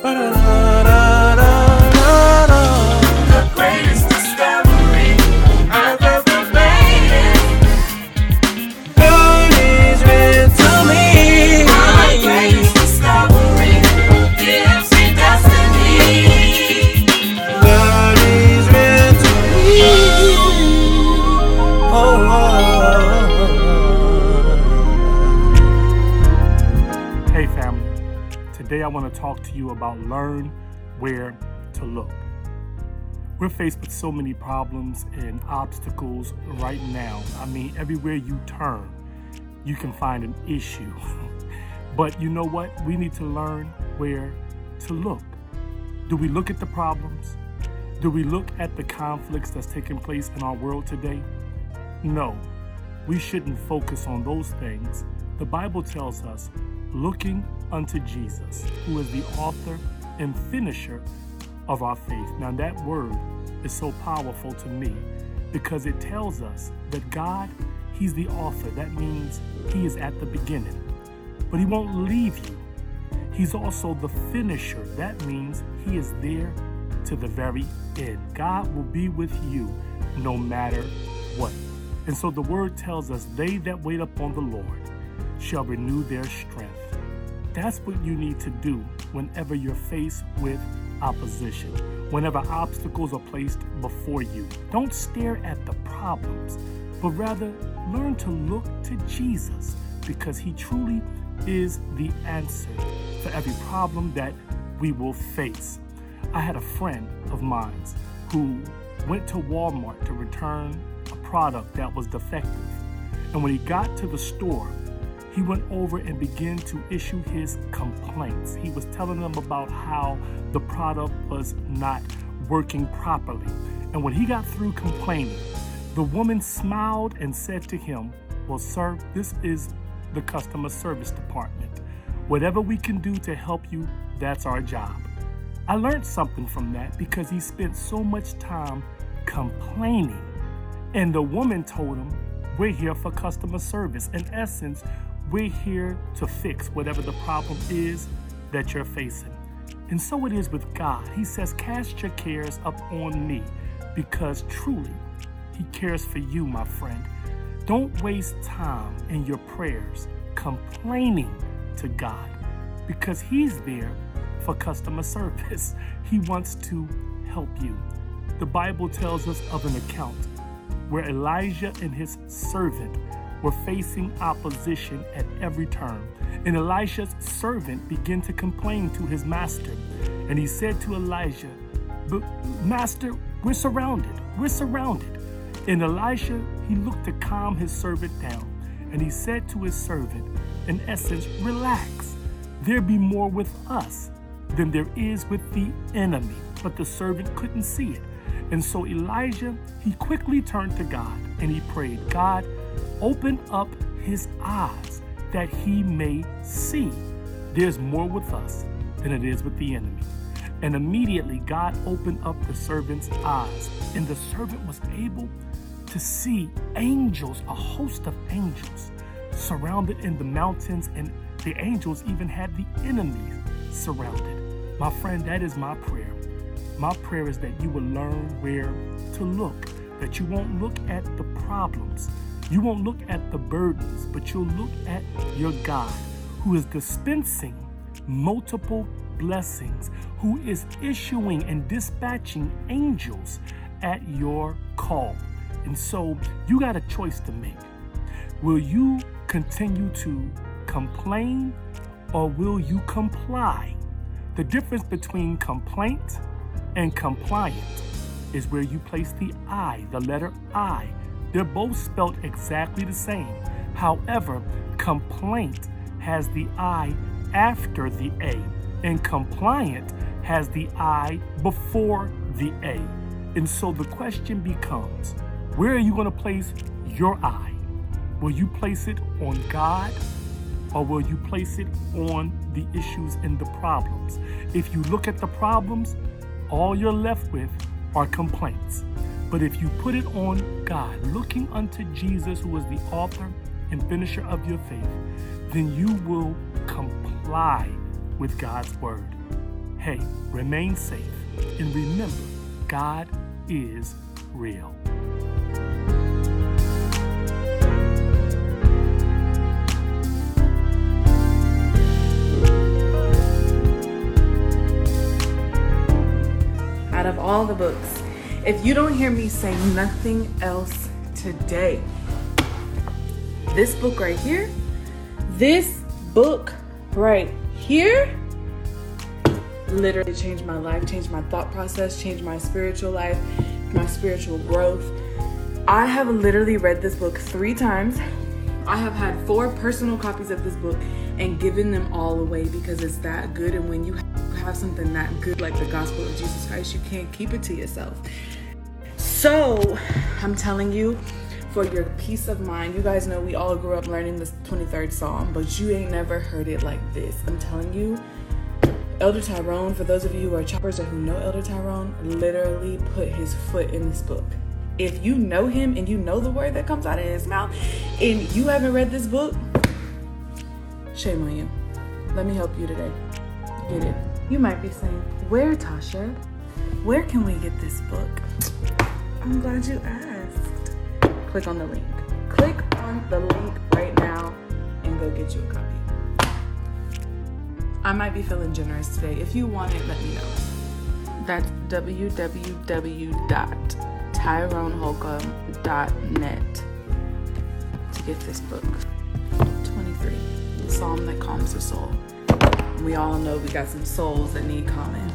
The Today I want to talk to you about learn where to look. We're faced with so many problems and obstacles right now. I mean, everywhere you turn, you can find an issue. but you know what? We need to learn where to look. Do we look at the problems? Do we look at the conflicts that's taking place in our world today? No, we shouldn't focus on those things. The Bible tells us, looking unto Jesus, who is the author and finisher of our faith. Now, that word is so powerful to me because it tells us that God, He's the author. That means He is at the beginning, but He won't leave you. He's also the finisher. That means He is there to the very end. God will be with you no matter what. And so the word tells us, they that wait upon the Lord shall renew their strength. That's what you need to do whenever you're faced with opposition, whenever obstacles are placed before you. Don't stare at the problems, but rather learn to look to Jesus because he truly is the answer for every problem that we will face. I had a friend of mine who went to Walmart to return a product that was defective. And when he got to the store, he went over and began to issue his complaints. He was telling them about how the product was not working properly. And when he got through complaining, the woman smiled and said to him, Well, sir, this is the customer service department. Whatever we can do to help you, that's our job. I learned something from that because he spent so much time complaining. And the woman told him, We're here for customer service. In essence, we're here to fix whatever the problem is that you're facing. And so it is with God. He says, Cast your cares upon me because truly He cares for you, my friend. Don't waste time in your prayers complaining to God because He's there for customer service. He wants to help you. The Bible tells us of an account where Elijah and his servant were facing opposition at every turn. And Elisha's servant began to complain to his master. And he said to Elijah, But master, we're surrounded. We're surrounded. And Elisha, he looked to calm his servant down. And he said to his servant, in essence, relax. There be more with us than there is with the enemy. But the servant couldn't see it. And so Elijah, he quickly turned to God and he prayed, God, open up his eyes that he may see. There's more with us than it is with the enemy. And immediately God opened up the servant's eyes, and the servant was able to see angels, a host of angels, surrounded in the mountains, and the angels even had the enemies surrounded. My friend, that is my prayer. My prayer is that you will learn where to look, that you won't look at the problems, you won't look at the burdens, but you'll look at your God who is dispensing multiple blessings, who is issuing and dispatching angels at your call. And so you got a choice to make. Will you continue to complain or will you comply? The difference between complaint and compliant is where you place the I, the letter I. They're both spelled exactly the same. However, complaint has the I after the A, and compliant has the I before the A. And so the question becomes where are you going to place your I? Will you place it on God or will you place it on the issues and the problems? If you look at the problems, all you're left with are complaints. But if you put it on God, looking unto Jesus, who is the author and finisher of your faith, then you will comply with God's word. hey, remain safe and remember, God is real. out of all the books. If you don't hear me say nothing else today, this book right here, this book right here, literally changed my life, changed my thought process, changed my spiritual life, my spiritual growth. I have literally read this book three times. I have had four personal copies of this book and given them all away because it's that good. And when you have something that good like the gospel of Jesus Christ, you can't keep it to yourself. So I'm telling you, for your peace of mind, you guys know we all grew up learning this 23rd Psalm, but you ain't never heard it like this. I'm telling you, Elder Tyrone, for those of you who are choppers or who know Elder Tyrone, literally put his foot in this book. If you know him and you know the word that comes out of his mouth and you haven't read this book, shame on you. Let me help you today. Get it. You might be saying, Where, Tasha? Where can we get this book? I'm glad you asked. Click on the link. Click on the link right now and go get you a copy. I might be feeling generous today. If you want it, let me know. That's www.tyroneholcomb.net to get this book. 23, the psalm that calms the soul. We all know we got some souls that need calming.